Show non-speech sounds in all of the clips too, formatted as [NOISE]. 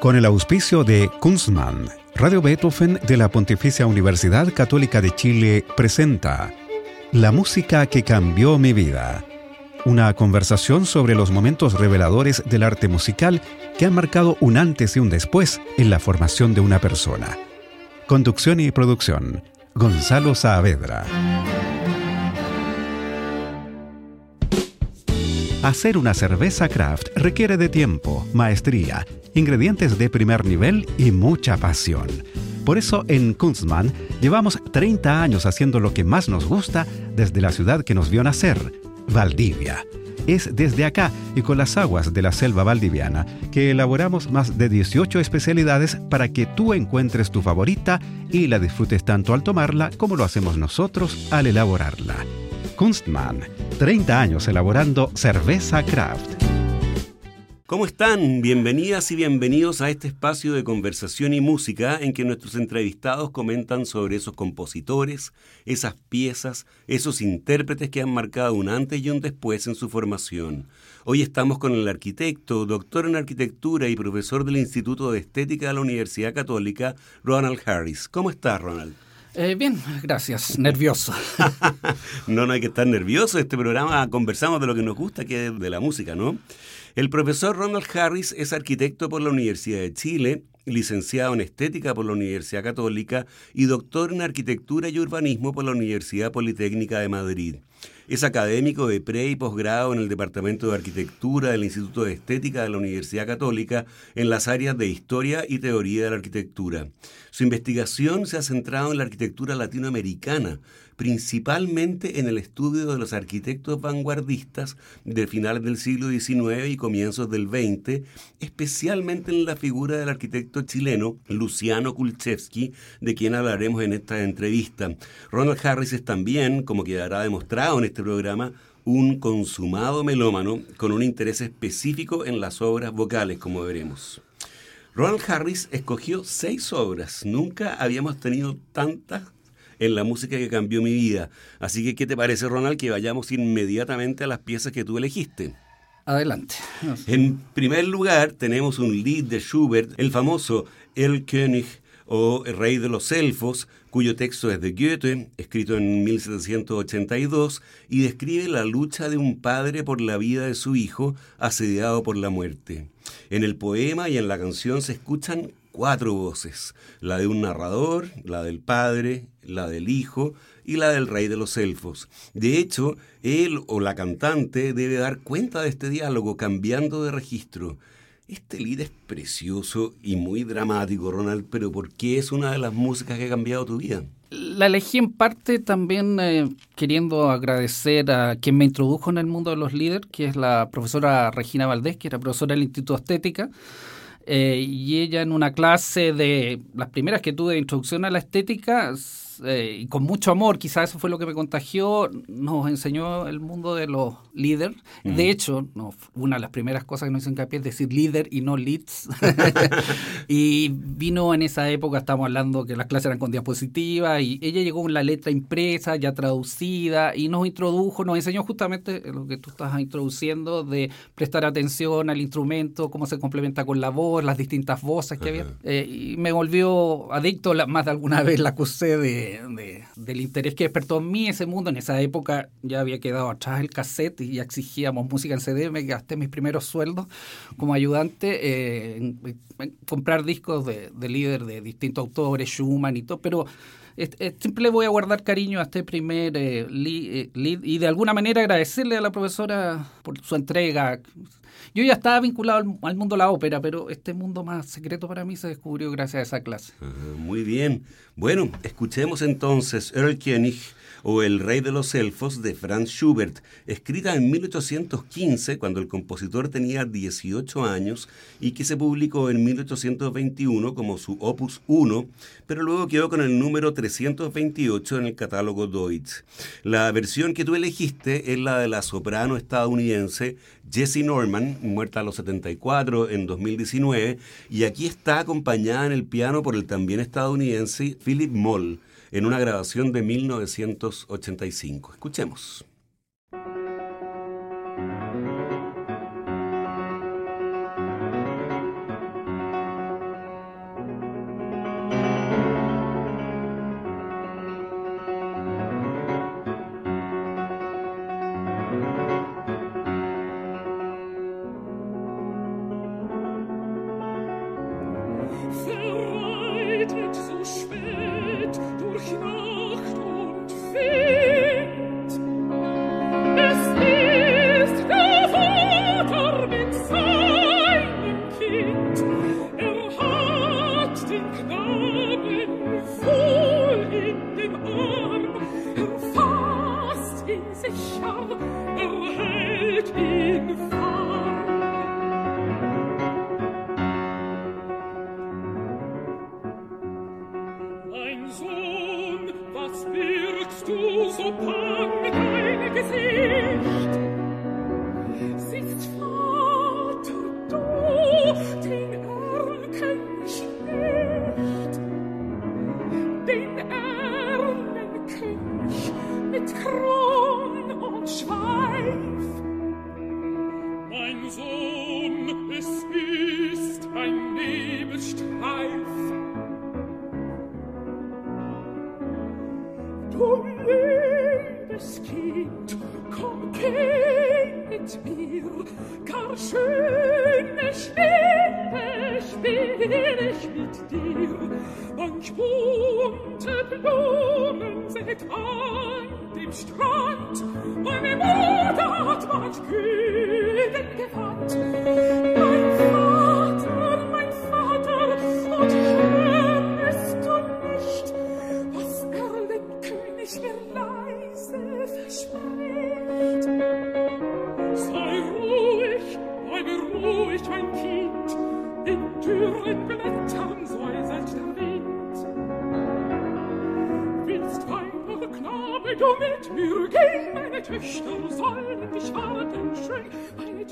Con el auspicio de Kunstmann, Radio Beethoven de la Pontificia Universidad Católica de Chile presenta La música que cambió mi vida. Una conversación sobre los momentos reveladores del arte musical que han marcado un antes y un después en la formación de una persona. Conducción y producción, Gonzalo Saavedra. Hacer una cerveza craft requiere de tiempo, maestría, ingredientes de primer nivel y mucha pasión. Por eso en Kunstmann llevamos 30 años haciendo lo que más nos gusta desde la ciudad que nos vio nacer, Valdivia. Es desde acá y con las aguas de la selva valdiviana que elaboramos más de 18 especialidades para que tú encuentres tu favorita y la disfrutes tanto al tomarla como lo hacemos nosotros al elaborarla. Kunstmann, 30 años elaborando cerveza craft. ¿Cómo están? Bienvenidas y bienvenidos a este espacio de conversación y música en que nuestros entrevistados comentan sobre esos compositores, esas piezas, esos intérpretes que han marcado un antes y un después en su formación. Hoy estamos con el arquitecto, doctor en arquitectura y profesor del Instituto de Estética de la Universidad Católica, Ronald Harris. ¿Cómo estás, Ronald? Eh, bien, gracias. Nervioso. [LAUGHS] no, no hay que estar nervioso. Este programa conversamos de lo que nos gusta, que es de la música, ¿no? El profesor Ronald Harris es arquitecto por la Universidad de Chile, licenciado en estética por la Universidad Católica y doctor en arquitectura y urbanismo por la Universidad Politécnica de Madrid. Es académico de pre y posgrado en el Departamento de Arquitectura del Instituto de Estética de la Universidad Católica en las áreas de Historia y Teoría de la Arquitectura. Su investigación se ha centrado en la arquitectura latinoamericana, principalmente en el estudio de los arquitectos vanguardistas de finales del siglo XIX y comienzos del XX, especialmente en la figura del arquitecto chileno Luciano Kulczewski, de quien hablaremos en esta entrevista. Ronald Harris es también, como quedará demostrado en este programa, un consumado melómano con un interés específico en las obras vocales, como veremos. Ronald Harris escogió seis obras. Nunca habíamos tenido tantas en la música que cambió mi vida. Así que, ¿qué te parece, Ronald, que vayamos inmediatamente a las piezas que tú elegiste? Adelante. En primer lugar, tenemos un lead de Schubert, el famoso El König o El Rey de los Elfos, cuyo texto es de Goethe, escrito en 1782, y describe la lucha de un padre por la vida de su hijo, asediado por la muerte. En el poema y en la canción se escuchan cuatro voces, la de un narrador, la del padre, la del hijo y la del rey de los elfos. De hecho, él o la cantante debe dar cuenta de este diálogo cambiando de registro. Este lead es precioso y muy dramático, Ronald, pero ¿por qué es una de las músicas que ha cambiado tu vida? La elegí en parte también eh, queriendo agradecer a quien me introdujo en el mundo de los líderes, que es la profesora Regina Valdés, que era profesora del Instituto Estética, eh, y ella en una clase de las primeras que tuve de introducción a la estética eh, y con mucho amor, quizás eso fue lo que me contagió, nos enseñó el mundo de los líderes. De hecho, no, una de las primeras cosas que nos hizo hincapié es decir líder y no leads. [LAUGHS] [LAUGHS] y vino en esa época, estamos hablando que las clases eran con diapositivas, y ella llegó con la letra impresa, ya traducida, y nos introdujo, nos enseñó justamente lo que tú estás introduciendo, de prestar atención al instrumento, cómo se complementa con la voz, las distintas voces que había. Eh, y me volvió adicto, más de alguna vez la acusé de del interés que despertó en mí ese mundo. En esa época ya había quedado atrás el cassette y ya exigíamos música en CD. Me gasté mis primeros sueldos como ayudante eh, comprar discos de, líder de distintos autores, Schumann y todo, pero siempre voy a guardar cariño a este primer eh, lead, eh, y de alguna manera agradecerle a la profesora por su entrega. Yo ya estaba vinculado al, mundo de la ópera, pero este mundo más secreto para mí se descubrió gracias a esa clase. muy bien. Bueno, escuchemos entonces Earl Koenig o El Rey de los Elfos de Franz Schubert, escrita en 1815 cuando el compositor tenía 18 años y que se publicó en 1821 como su opus 1, pero luego quedó con el número 328 en el catálogo Deutsch. La versión que tú elegiste es la de la soprano estadounidense Jessie Norman, muerta a los 74 en 2019, y aquí está acompañada en el piano por el también estadounidense Philip Moll en una grabación de 1985. Escuchemos.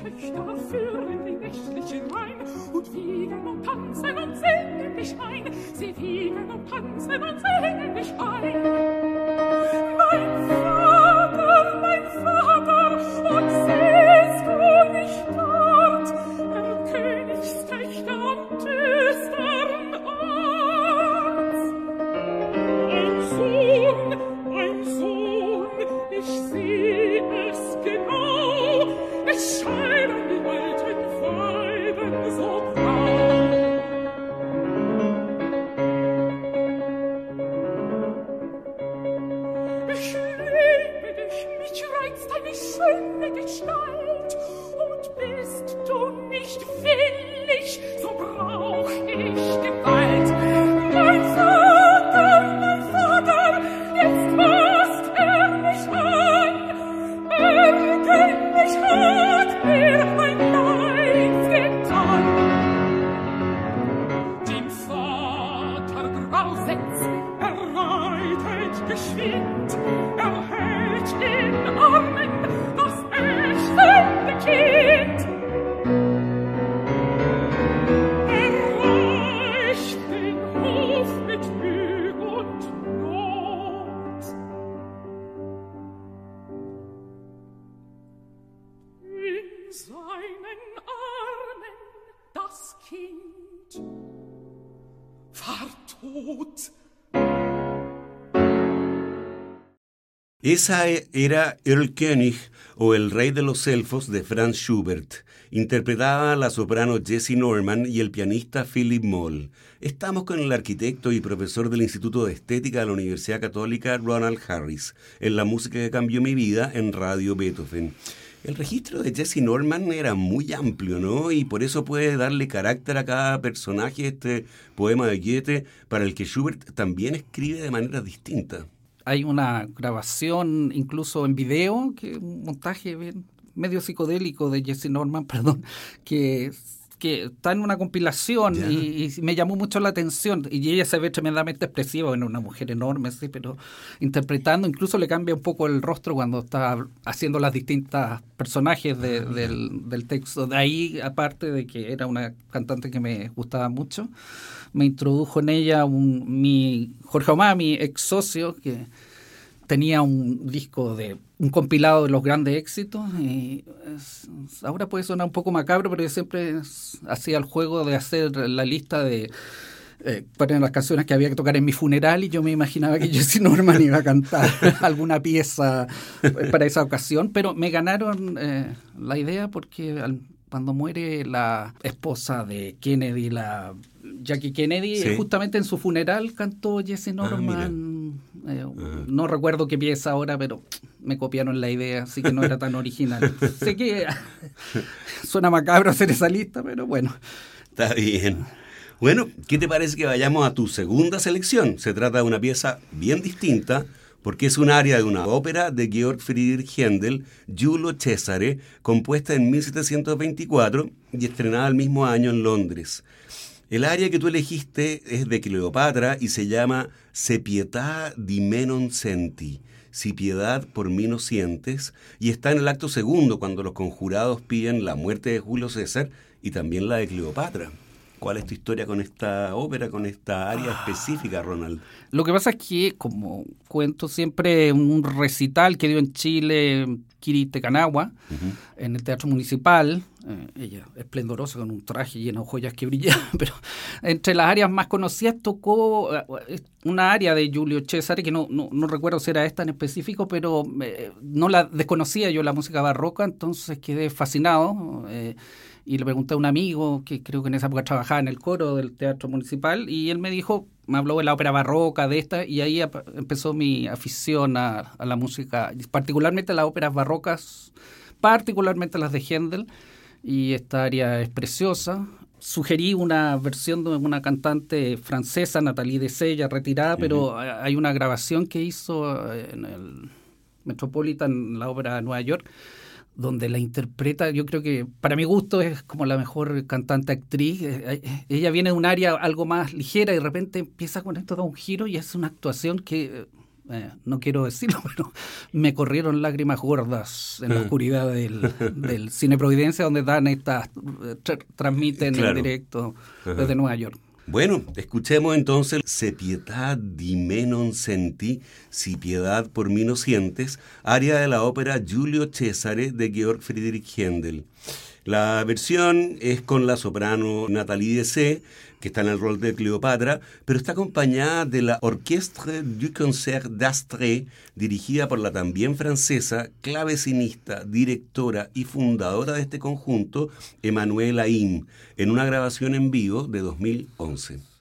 Töchter führen den nächtlichen Wein und wiegen und tanzen und singen dich ein. Sie wiegen und tanzen und singen dich ein. Esa era Earl König o El Rey de los Elfos de Franz Schubert. Interpretaba la soprano Jessie Norman y el pianista Philip Moll. Estamos con el arquitecto y profesor del Instituto de Estética de la Universidad Católica Ronald Harris, en la música que cambió mi vida en Radio Beethoven. El registro de Jesse Norman era muy amplio, ¿no? Y por eso puede darle carácter a cada personaje este poema de Goethe, para el que Schubert también escribe de manera distinta hay una grabación incluso en video, que un montaje medio psicodélico de Jesse Norman, [LAUGHS] perdón, que que está en una compilación y, me llamó mucho la atención. Y ella se ve tremendamente expresiva, en una mujer enorme, sí, pero interpretando, incluso le cambia un poco el rostro cuando está haciendo las distintas personajes ah, del, del, texto. De ahí, aparte de que era una cantante que me gustaba mucho, me introdujo en ella un, mi Jorge Omar, mi ex socio, que tenía un disco de un compilado de los grandes éxitos y ahora puede sonar un poco macabro pero yo siempre hacía el juego de hacer la lista de eh, las canciones que había que tocar en mi funeral y yo me imaginaba que Jesse Norman iba a cantar [LAUGHS] alguna pieza para esa ocasión pero me ganaron eh, la idea porque cuando muere la esposa de Kennedy la Jackie Kennedy, Sí. justamente en su funeral cantó Jesse Norman. eh, no recuerdo qué pieza ahora, pero me copiaron la idea, así que no era tan original. [LAUGHS] sé que [LAUGHS] suena macabro hacer esa lista, pero bueno. Está bien. Bueno, ¿qué te parece que vayamos a tu segunda selección? Se trata de una pieza bien distinta porque es un área de una ópera de Georg Friedrich Händel, Giulio Cesare, compuesta en 1724 y estrenada el mismo año en Londres. El área que tú elegiste es de Cleopatra y se llama Se pietà di me non senti, si piedad por mí no sientes, y está en el acto segundo cuando los conjurados piden la muerte de Julio César y también la de Cleopatra. ¿Cuál es tu historia con esta ópera, con esta área específica, Ronald? Lo que pasa es que, como cuento siempre, un recital que dio en Chile Kiri Tecanagua, en el Teatro Municipal, eh, ella esplendorosa con un traje lleno de joyas que brillaban, [LAUGHS] pero entre las áreas más conocidas tocó eh, una área de Julio César, que no, no, no recuerdo si era esta en específico, pero eh, no la desconocía yo la música barroca, entonces quedé fascinado. Eh, y le pregunté a un amigo que creo que en esa época trabajaba en el coro del Teatro Municipal y él me dijo, me habló de la ópera barroca, de esta, y ahí empezó mi afición a, a la música, particularmente a las óperas barrocas, particularmente las de Händel, y esta área es preciosa. Sugerí una versión de una cantante francesa, Nathalie Dessay, retirada, uh -huh. pero hay una grabación que hizo en el Metropolitan, la ópera de Nueva York, donde la interpreta, yo creo que para mi gusto es como la mejor cantante actriz. Ella viene de un área algo más ligera y de repente empieza con esto, da un giro y hace una actuación que, eh, no quiero decirlo, [LAUGHS] pero me corrieron lágrimas gordas en la [LAUGHS] oscuridad del, del Cine Providencia, donde dan estas, tra transmiten claro. en directo desde Nueva York. Bueno, escuchemos entonces Se pietà di me non senti, si piedad por mí no sientes, área de la ópera Giulio Cesare de Georg Friedrich Händel. La versión es con la soprano Nathalie Dessay, que está en el rol de Cleopatra, pero está acompañada de la Orchestre du Concert d'Astre, dirigida por la también francesa, clavecinista, directora y fundadora de este conjunto, Emmanuel Aim, en una grabación en vivo de 2011.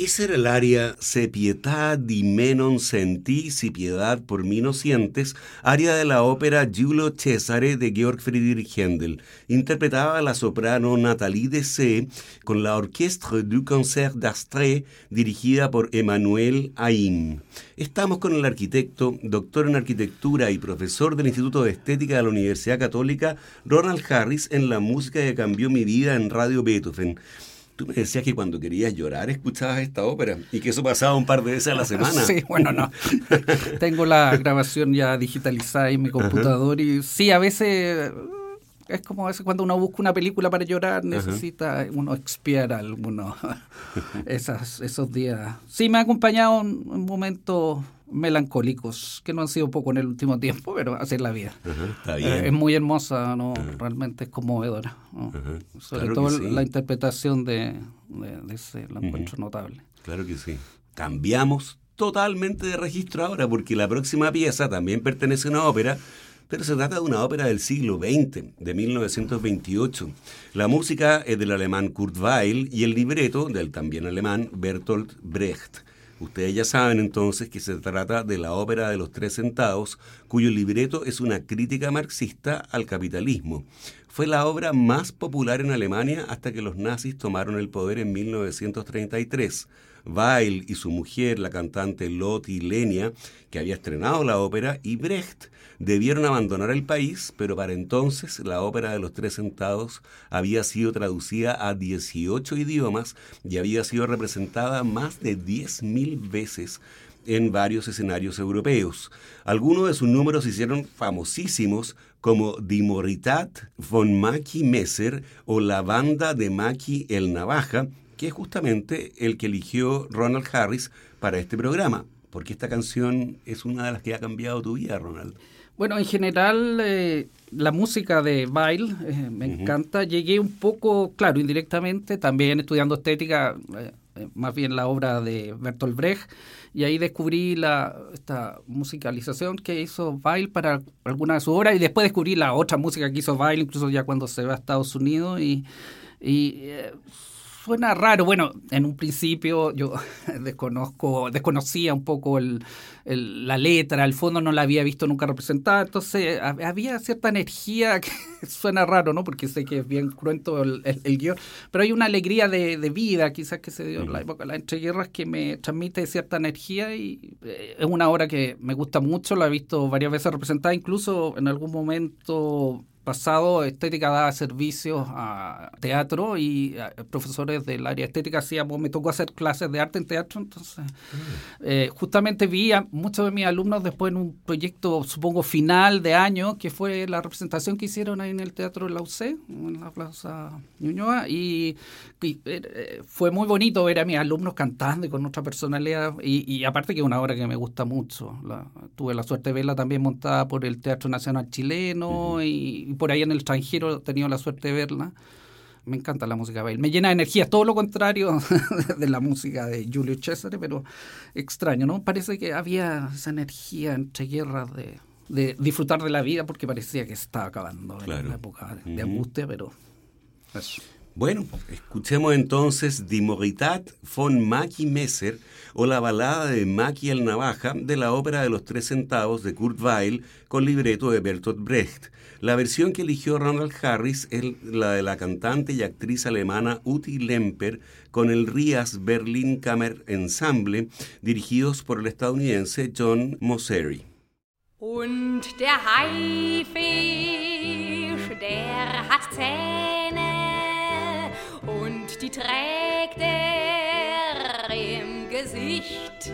Ese era el área Se pietà di me non sentì, si piedad por mí no sientes, área de la ópera Giulio Cesare de Georg Friedrich Händel. Interpretaba la soprano Nathalie Dessé con la Orchestre du Concert d'Astre dirigida por Emmanuel Ain. Estamos con el arquitecto, doctor en arquitectura y profesor del Instituto de Estética de la Universidad Católica, Ronald Harris, en la música que cambió mi vida en Radio Beethoven. Tú me decías que cuando querías llorar escuchabas esta ópera y que eso pasaba un par de veces a la semana. [LAUGHS] Sí, bueno, no. [LAUGHS] Tengo la grabación ya digitalizada en mi computador y sí, a veces es como a veces cuando uno busca una película para llorar, necesita uno expiar algunos [LAUGHS] esos días. Sí, me ha acompañado en un momento melancólicos, que no han sido poco en el último tiempo, pero así es la vida. Eh, es muy hermosa, ¿no? realmente es conmovedora. Sobre todo la interpretación de, ese la encuentro notable. Claro que sí. Cambiamos totalmente de registro ahora, porque la próxima pieza también pertenece a una ópera, pero se trata de una ópera del siglo XX, de 1928. La música es del alemán Kurt Weill y el libreto del también alemán Bertolt Brecht. Ustedes ya saben entonces que se trata de la ópera de los tres centavos, cuyo libreto es una crítica marxista al capitalismo. Fue la obra más popular en Alemania hasta que los nazis tomaron el poder en 1933. Weil y su mujer, la cantante Lotti Lenia, que había estrenado la ópera, y Brecht debieron abandonar el país, pero para entonces la ópera de los tres centavos había sido traducida a 18 idiomas y había sido representada más de 10.000 veces en varios escenarios europeos. Algunos de sus números se hicieron famosísimos como Die Moritat von Maki Messer o La Banda de Maki el Navaja, que es justamente el que eligió Ronald Harris para este programa, porque esta canción es una de las que ha cambiado tu vida, Ronald. Bueno, en general eh, la música de Weil eh, me encanta. Llegué un poco, claro, indirectamente, también estudiando estética, eh, más bien la obra de Bertolt Brecht, y ahí descubrí la, esta musicalización que hizo Weil para alguna de sus obras, y después descubrí la otra música que hizo Weil, incluso ya cuando se va a Estados Unidos, y, y suena raro. Bueno, en un principio yo [LAUGHS] desconozco, desconocía un poco el, la letra, el fondo no la había visto nunca representada, entonces había cierta energía [LAUGHS] que suena raro, ¿no? Porque sé que es bien cruento el, el, guion, pero hay una alegría de, vida quizás que se dio en la época de las entreguerras que me transmite cierta energía y eh, es una obra que me gusta mucho, la he visto varias veces representada, incluso en algún momento pasado estética daba servicios a teatro y profesores del área estética. Hacíamos, me tocó hacer clases de arte en teatro, entonces mm. eh, justamente vi a muchos de mis alumnos después en un proyecto, supongo, final de año, que fue la representación que hicieron ahí en el Teatro de la UC, en la Plaza Ñuñoa, y, eh, fue muy bonito ver a mis alumnos cantando y con otra personalidad, y, aparte que es una obra que me gusta mucho, tuve la suerte de verla también montada por el Teatro Nacional Chileno y por ahí en el extranjero he tenido la suerte de verla. Me encanta la música de Me llena de energía, todo lo contrario [LAUGHS] de la música de Julio César, pero extraño, ¿no? Parece que había esa energía entre guerras de, de disfrutar de la vida porque parecía que estaba acabando en la época de, angustia, pero Bueno, escuchemos entonces Die Moritat von Maki Messer o la balada de Maki el Navaja de la ópera de los tres centavos de Kurt Weill con libreto de Bertolt Brecht. La versión que eligió Ronald Harris es la de la cantante y actriz alemana Uti Lemper con el Rias Berlin Kammer Ensemble, dirigidos por el estadounidense John Mosseri. Und die trägt er im Gesicht.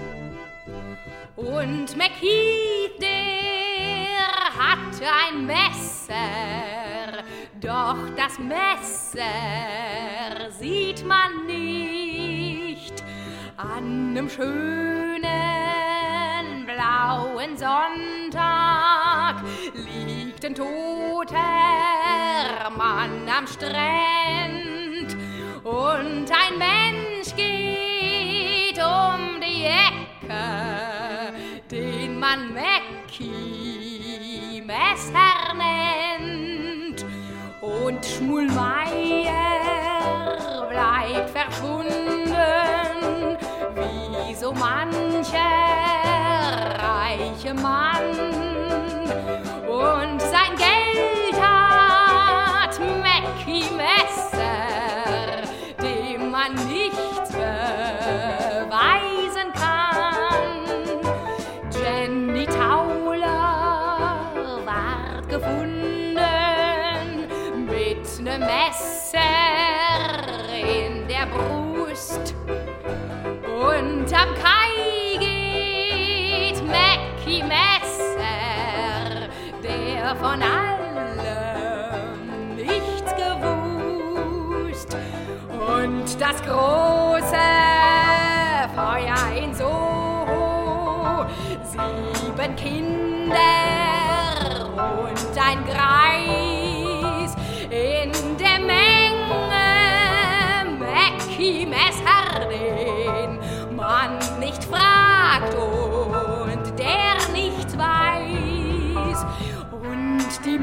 Und McKeith, der hat ein Messer, doch das Messer sieht man nicht. An einem schönen blauen Sonntag liegt ein toter Mann am Strand und ein Mensch geht um die Ecke, den man Mackie Messer nennt. Und Schmulmeier bleibt verschwunden so mancher reiche Mann nem Messer in der Brust. Und am Kai geht Mackie Messer, der von allem nichts gewusst. Und das große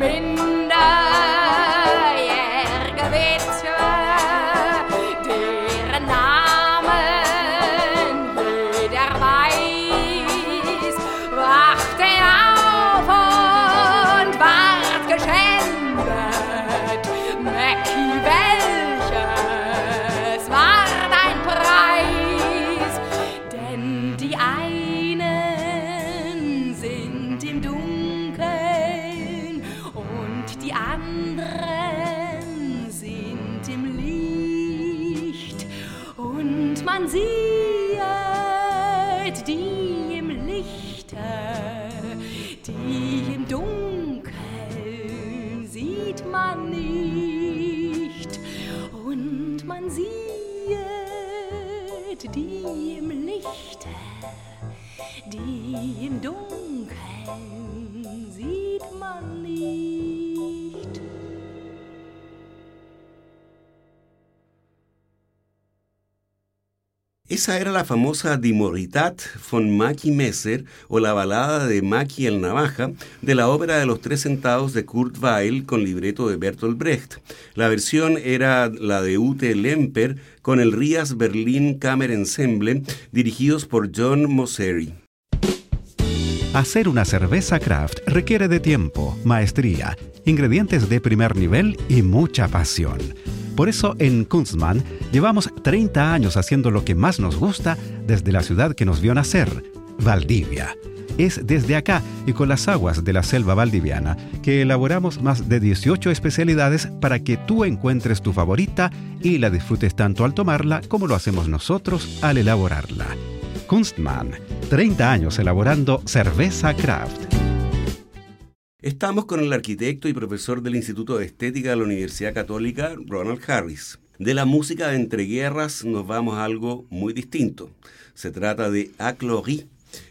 Und Esa era la famosa Die Moritat von Mackie Messer o la balada de Mackie el Navaja de la ópera de los tres centavos de Kurt Weill con libreto de Bertolt Brecht. La versión era la de Ute Lemper con el Rias Berlin Kammer Ensemble dirigidos por John Mosseri. Hacer una cerveza craft requiere de tiempo, maestría, ingredientes de primer nivel y mucha pasión. Por eso en Kunstmann llevamos 30 años haciendo lo que más nos gusta desde la ciudad que nos vio nacer, Valdivia. Es desde acá y con las aguas de la selva valdiviana que elaboramos más de 18 especialidades para que tú encuentres tu favorita y la disfrutes tanto al tomarla como lo hacemos nosotros al elaborarla. Kunstmann, 30 años elaborando cerveza craft. Estamos con el arquitecto y profesor del Instituto de Estética de la Universidad Católica, Ronald Harris. De la música de entreguerras nos vamos a algo muy distinto. Se trata de Aclorie,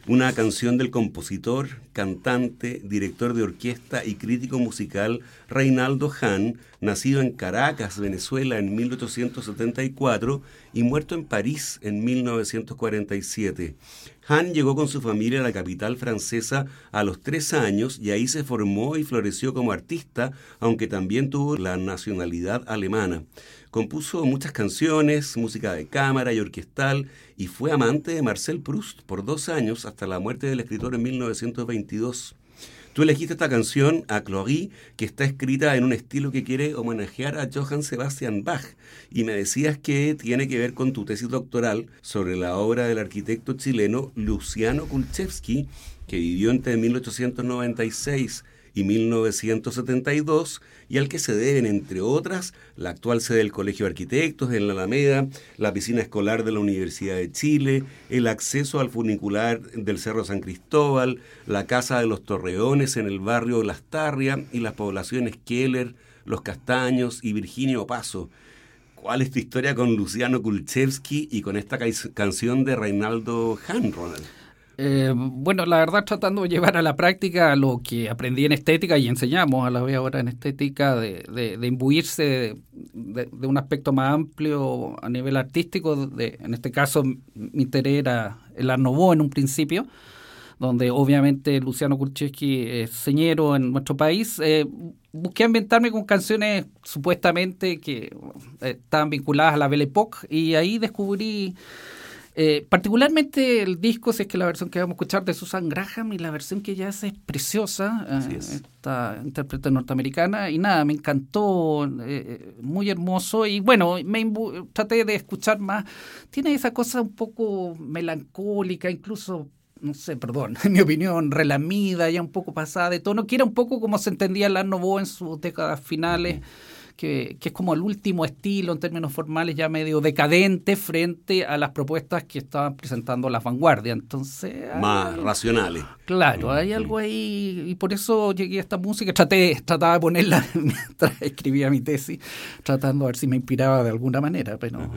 una canción del compositor, cantante, director de orquesta y crítico musical Reinaldo Hahn, nacido en Caracas, Venezuela en 1874 y muerto en París en 1947. Hahn llegó con su familia a la capital francesa a los tres años y ahí se formó y floreció como artista, aunque también tuvo la nacionalidad alemana. Compuso muchas canciones, música de cámara y orquestal, y fue amante de Marcel Proust por dos años hasta la muerte del escritor en 1922. Tú elegiste esta canción, A Clorie, que está escrita en un estilo que quiere homenajear a Johann Sebastian Bach, y me decías que tiene que ver con tu tesis doctoral sobre la obra del arquitecto chileno Luciano Kulczewski, que vivió entre 1896 y 1972 y al que se deben, entre otras, la actual sede del Colegio de Arquitectos en la Alameda, la piscina escolar de la Universidad de Chile, el acceso al funicular del Cerro San Cristóbal, la Casa de los Torreones en el barrio Las Tarria y las poblaciones Keller, Los Castaños y Virginio Paso. ¿Cuál es tu historia con Luciano Kulczewski y con esta canción de Reinaldo Hahn, Ronald? Eh, bueno, la verdad tratando de llevar a la práctica lo que aprendí en estética y enseñamos a la vez ahora en estética, de, de, de imbuirse de, de, un aspecto más amplio a nivel artístico. En este caso mi interés era el Art Nouveau en un principio, donde obviamente Luciano Kulczewski es señero en nuestro país. Eh, busqué ambientarme con canciones supuestamente que eh, estaban vinculadas a la Belle Époque y ahí descubrí Eh, particularmente el disco, si es que la versión que vamos a escuchar de Susan Graham y la versión que ella hace es preciosa, eh, esta intérprete norteamericana, y nada, me encantó, eh, eh, muy hermoso, y bueno, me traté de escuchar más, tiene esa cosa un poco melancólica, incluso no sé, perdón, [LAUGHS] en mi opinión, relamida, ya un poco pasada de tono, que era un poco como se entendía la Nouveau en sus décadas finales, que, que es como el último estilo en términos formales, ya medio decadente frente a las propuestas que estaban presentando las vanguardias. Entonces, Más racionales. Claro, hay algo ahí y por eso llegué a esta música. Traté, trataba de ponerla [LAUGHS] mientras escribía mi tesis, tratando a ver si me inspiraba de alguna manera, pero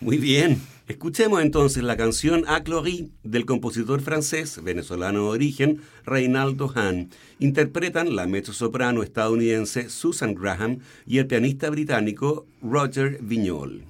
Muy bien. Escuchemos entonces la canción A Clory del compositor francés venezolano de origen Reinaldo Hahn. Interpretan la mezzosoprano estadounidense Susan Graham y el pianista británico Roger Vignol.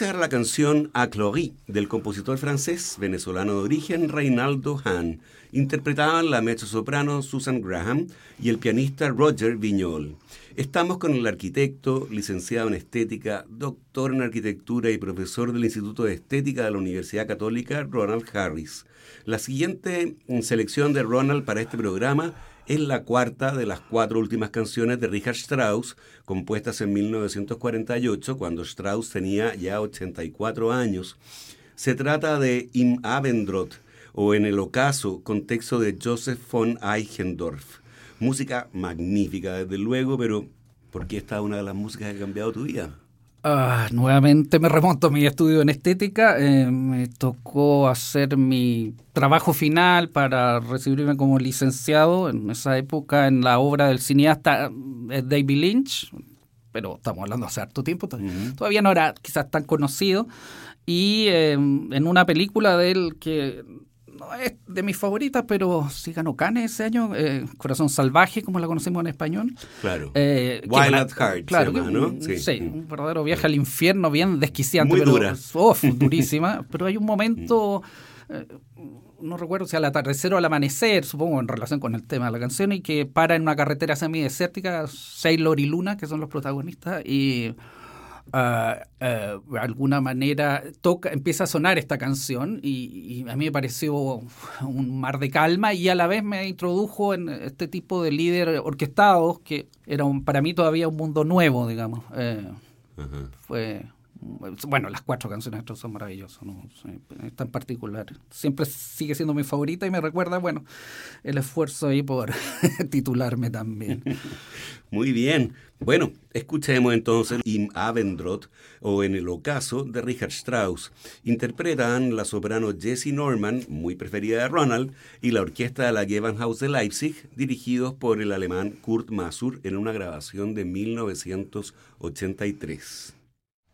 Era la canción A Clory del compositor francés venezolano de origen Reinaldo Hahn. Interpretaban la mezzosoprano Susan Graham y el pianista Roger Vignol. Estamos con el arquitecto, licenciado en estética, doctor en arquitectura y profesor del Instituto de Estética de la Universidad Católica, Ronald Harris. La siguiente mm, selección de Ronald para este programa es la cuarta de las cuatro últimas canciones de Richard Strauss, compuestas en 1948, cuando Strauss tenía ya 84 años. Se trata de Im Abendrot, o En el ocaso, con texto de Joseph von Eichendorff. Música magnífica, desde luego, pero ¿por qué esta es una de las músicas que ha cambiado tu vida? Ah, nuevamente me remonto a mi estudio en estética. eh, me tocó hacer mi trabajo final para recibirme como licenciado en esa época en la obra del cineasta eh, David Lynch, pero estamos hablando hace harto tiempo, todavía no era quizás tan conocido. Y eh, en una película de él que no es de mis favoritas, pero sí ganó Cannes ese año, eh, Corazón Salvaje, como la conocemos en español. Claro. Eh, Wild at Heart, claro, se llama, ¿no? Sí, Sí. un verdadero viaje al infierno, bien desquiciante. Muy pero, dura. uf, [LAUGHS] durísima. pero hay un momento, eh, no recuerdo si al atardecer o al amanecer, supongo en relación con el tema de la canción, y que para en una carretera semidesértica, Sailor y Luna, que son los protagonistas, y eh, de alguna manera toca, empieza a sonar esta canción y, y a mí me pareció un mar de calma y a la vez me introdujo en este tipo de líder orquestados que era un- para mí todavía un mundo nuevo, digamos. Eh, fue bueno, las cuatro canciones de estos son maravillosas, ¿no? Sí, esta en particular. Siempre sigue siendo mi favorita y me recuerda, bueno, el esfuerzo ahí por [LAUGHS] titularme también. [LAUGHS] Muy bien. Bueno, escuchemos entonces Im Abendrot o En el ocaso de Richard Strauss. Interpretan la soprano Jessie Norman, muy preferida de Ronald, y la orquesta de la Gewandhaus de Leipzig, dirigidos por el alemán Kurt Masur en una grabación de 1983.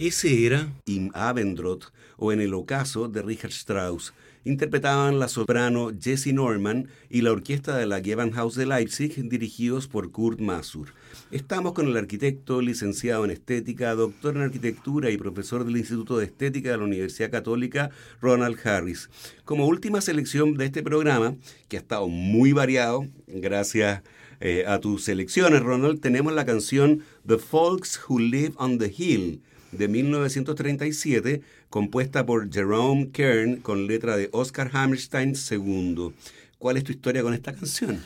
Ese era Im Abendrot o En el ocaso de Richard Strauss. Interpretaban la soprano Jessie Norman y la orquesta de la Gewandhaus de Leipzig, dirigidos por Kurt Masur. Estamos con el arquitecto, licenciado en estética, doctor en arquitectura y profesor del Instituto de Estética de la Universidad Católica, Ronald Harris. Como última selección de este programa, que ha estado muy variado, gracias eh, a tus selecciones, Ronald, tenemos la canción The Folks Who Live on the Hill de 1937, compuesta por Jerome Kern con letra de Oscar Hammerstein II. ¿Cuál es tu historia con esta canción?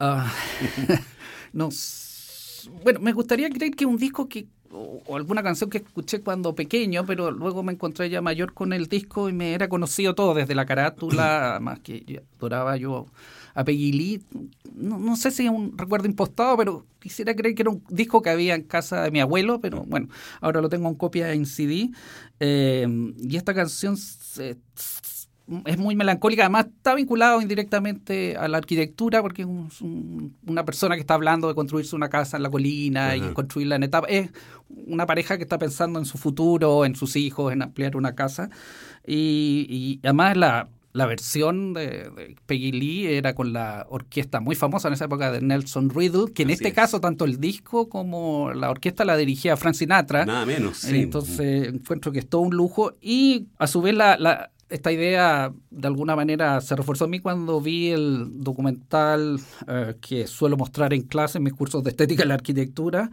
Ah, [LAUGHS] no, bueno, me gustaría creer que un disco que o, alguna canción que escuché cuando pequeño, pero luego me encontré ya mayor con el disco y me era conocido todo, desde la carátula, [COUGHS] más que adoraba yo a Peggy. No, sé si es un recuerdo impostado, pero quisiera creer que era un disco que había en casa de mi abuelo, pero bueno, ahora lo tengo en copia en CD. Eh, y esta canción es muy melancólica, además está vinculado indirectamente a la arquitectura, porque es una persona que está hablando de construirse una casa en la colina y construirla en etapa. Es una pareja que está pensando en su futuro, en sus hijos, en ampliar una casa. Y, y además la, la versión de, Peggy Lee era con la orquesta muy famosa en esa época de Nelson Riddle, que en este caso tanto el disco como la orquesta la dirigía Frank Sinatra. Nada menos, sí. Entonces encuentro que es todo un lujo y a su vez la, esta idea de alguna manera se reforzó a mí cuando vi el documental eh, que suelo mostrar en clase en mis cursos de estética y la arquitectura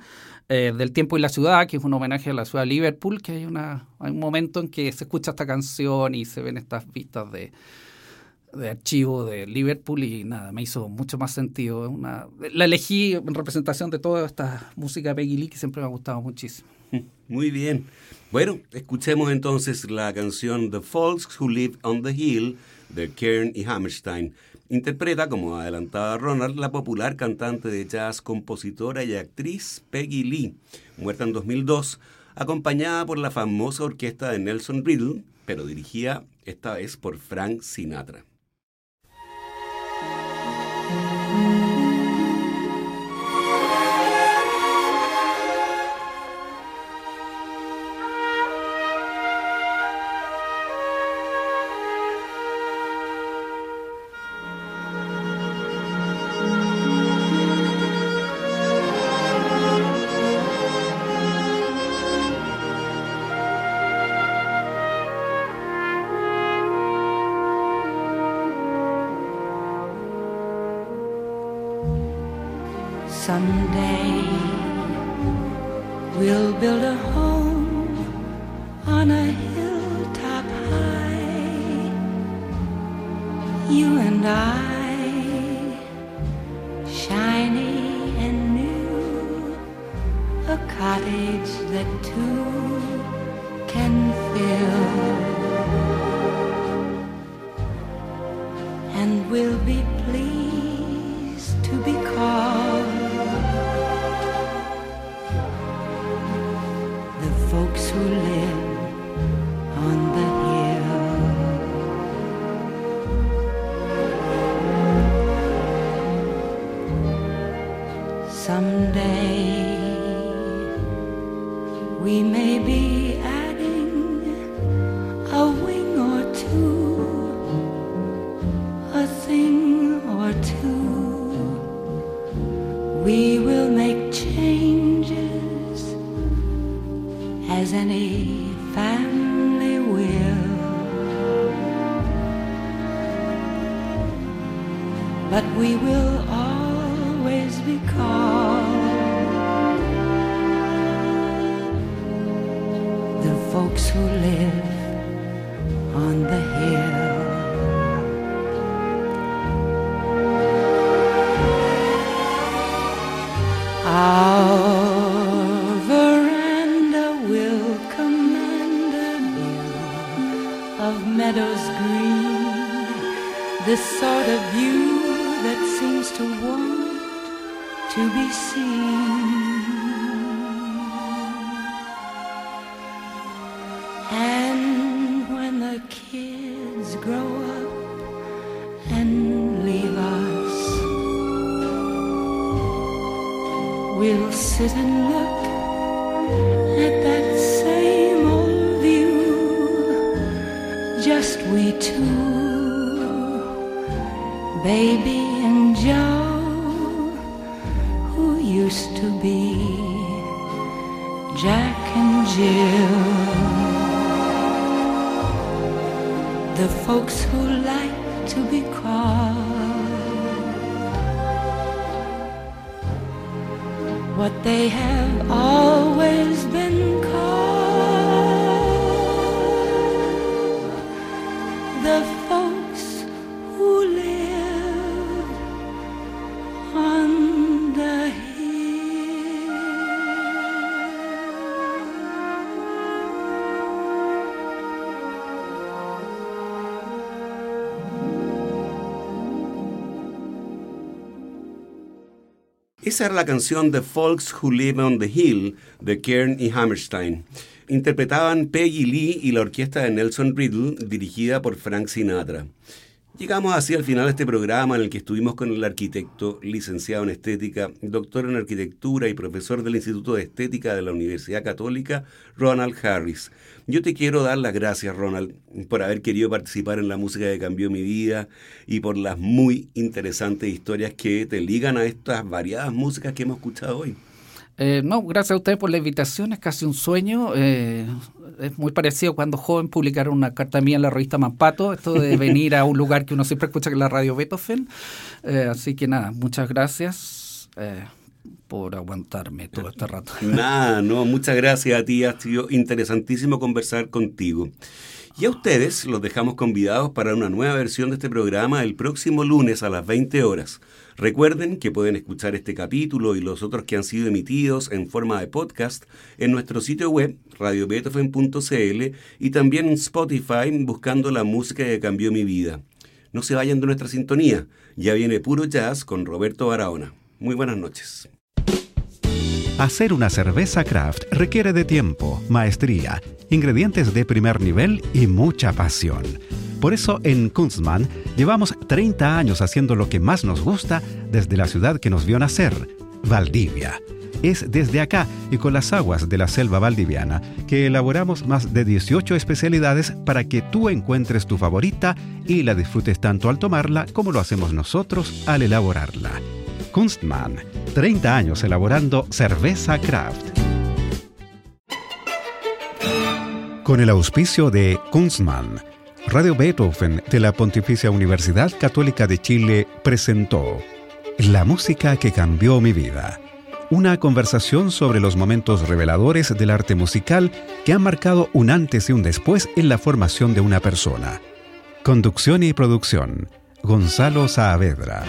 eh, del tiempo y la ciudad, que es un homenaje a la ciudad de Liverpool, que hay, una, hay un momento en que se escucha esta canción y se ven estas vistas de, de archivo de Liverpool y nada, me hizo mucho más sentido. Una, la elegí en representación de toda esta música Peggy Lee que siempre me ha gustado muchísimo. Muy bien. Bueno, escuchemos entonces la canción The Folks Who Live on the Hill de Kern y Hammerstein. Interpreta, como adelantaba Ronald, la popular cantante de jazz, compositora y actriz Peggy Lee, muerta en 2002, acompañada por la famosa orquesta de Nelson Riddle, pero dirigida esta vez por Frank Sinatra. Someday we'll build a home on a hilltop high. You and I, shiny and new, a cottage that two can fill. seems to want to be seen. And when the kids grow up and leave us, we'll sit and look at that same old view, just we two, baby. To be Jack and Jill. The folks who like to be called what they have always Esa era la canción The Folks Who Live on the Hill de Kern y Hammerstein. Interpretaban Peggy Lee y la orquesta de Nelson Riddle, dirigida por Frank Sinatra. Llegamos así al final de este programa en el que estuvimos con el arquitecto, licenciado en estética, doctor en arquitectura y profesor del Instituto de Estética de la Universidad Católica, Ronald Harris. Yo te quiero dar las gracias, Ronald, por haber querido participar en la música que cambió mi vida y por las muy interesantes historias que te ligan a estas variadas músicas que hemos escuchado hoy. Eh, no, gracias a ustedes por la invitación, es casi un sueño. Eh, es muy parecido cuando joven publicaron una carta mía en la revista Mampato, esto de [LAUGHS] venir a un lugar que uno siempre escucha que es la radio Beethoven. Eh, así que nada, muchas gracias eh, por aguantarme todo este rato. Nada, no, muchas gracias a ti, ha sido interesantísimo conversar contigo. Y a ustedes los dejamos convidados para una nueva versión de este programa el próximo lunes a las 20 horas. Recuerden que pueden escuchar este capítulo y los otros que han sido emitidos en forma de podcast en nuestro sitio web radiobeethoven.cl y también en Spotify buscando la música que cambió mi vida. No se vayan de nuestra sintonía, ya viene puro jazz con Roberto Barahona. Muy buenas noches. Hacer una cerveza craft requiere de tiempo, maestría, ingredientes de primer nivel y mucha pasión. Por eso en Kunstmann llevamos 30 años haciendo lo que más nos gusta desde la ciudad que nos vio nacer, Valdivia. Es desde acá y con las aguas de la selva valdiviana que elaboramos más de 18 especialidades para que tú encuentres tu favorita y la disfrutes tanto al tomarla como lo hacemos nosotros al elaborarla. Kunstmann, 30 años elaborando cerveza craft. Con el auspicio de Kunstmann, Radio Beethoven de la Pontificia Universidad Católica de Chile presentó La música que cambió mi vida. Una conversación sobre los momentos reveladores del arte musical que han marcado un antes y un después en la formación de una persona. Conducción y producción. Gonzalo Saavedra.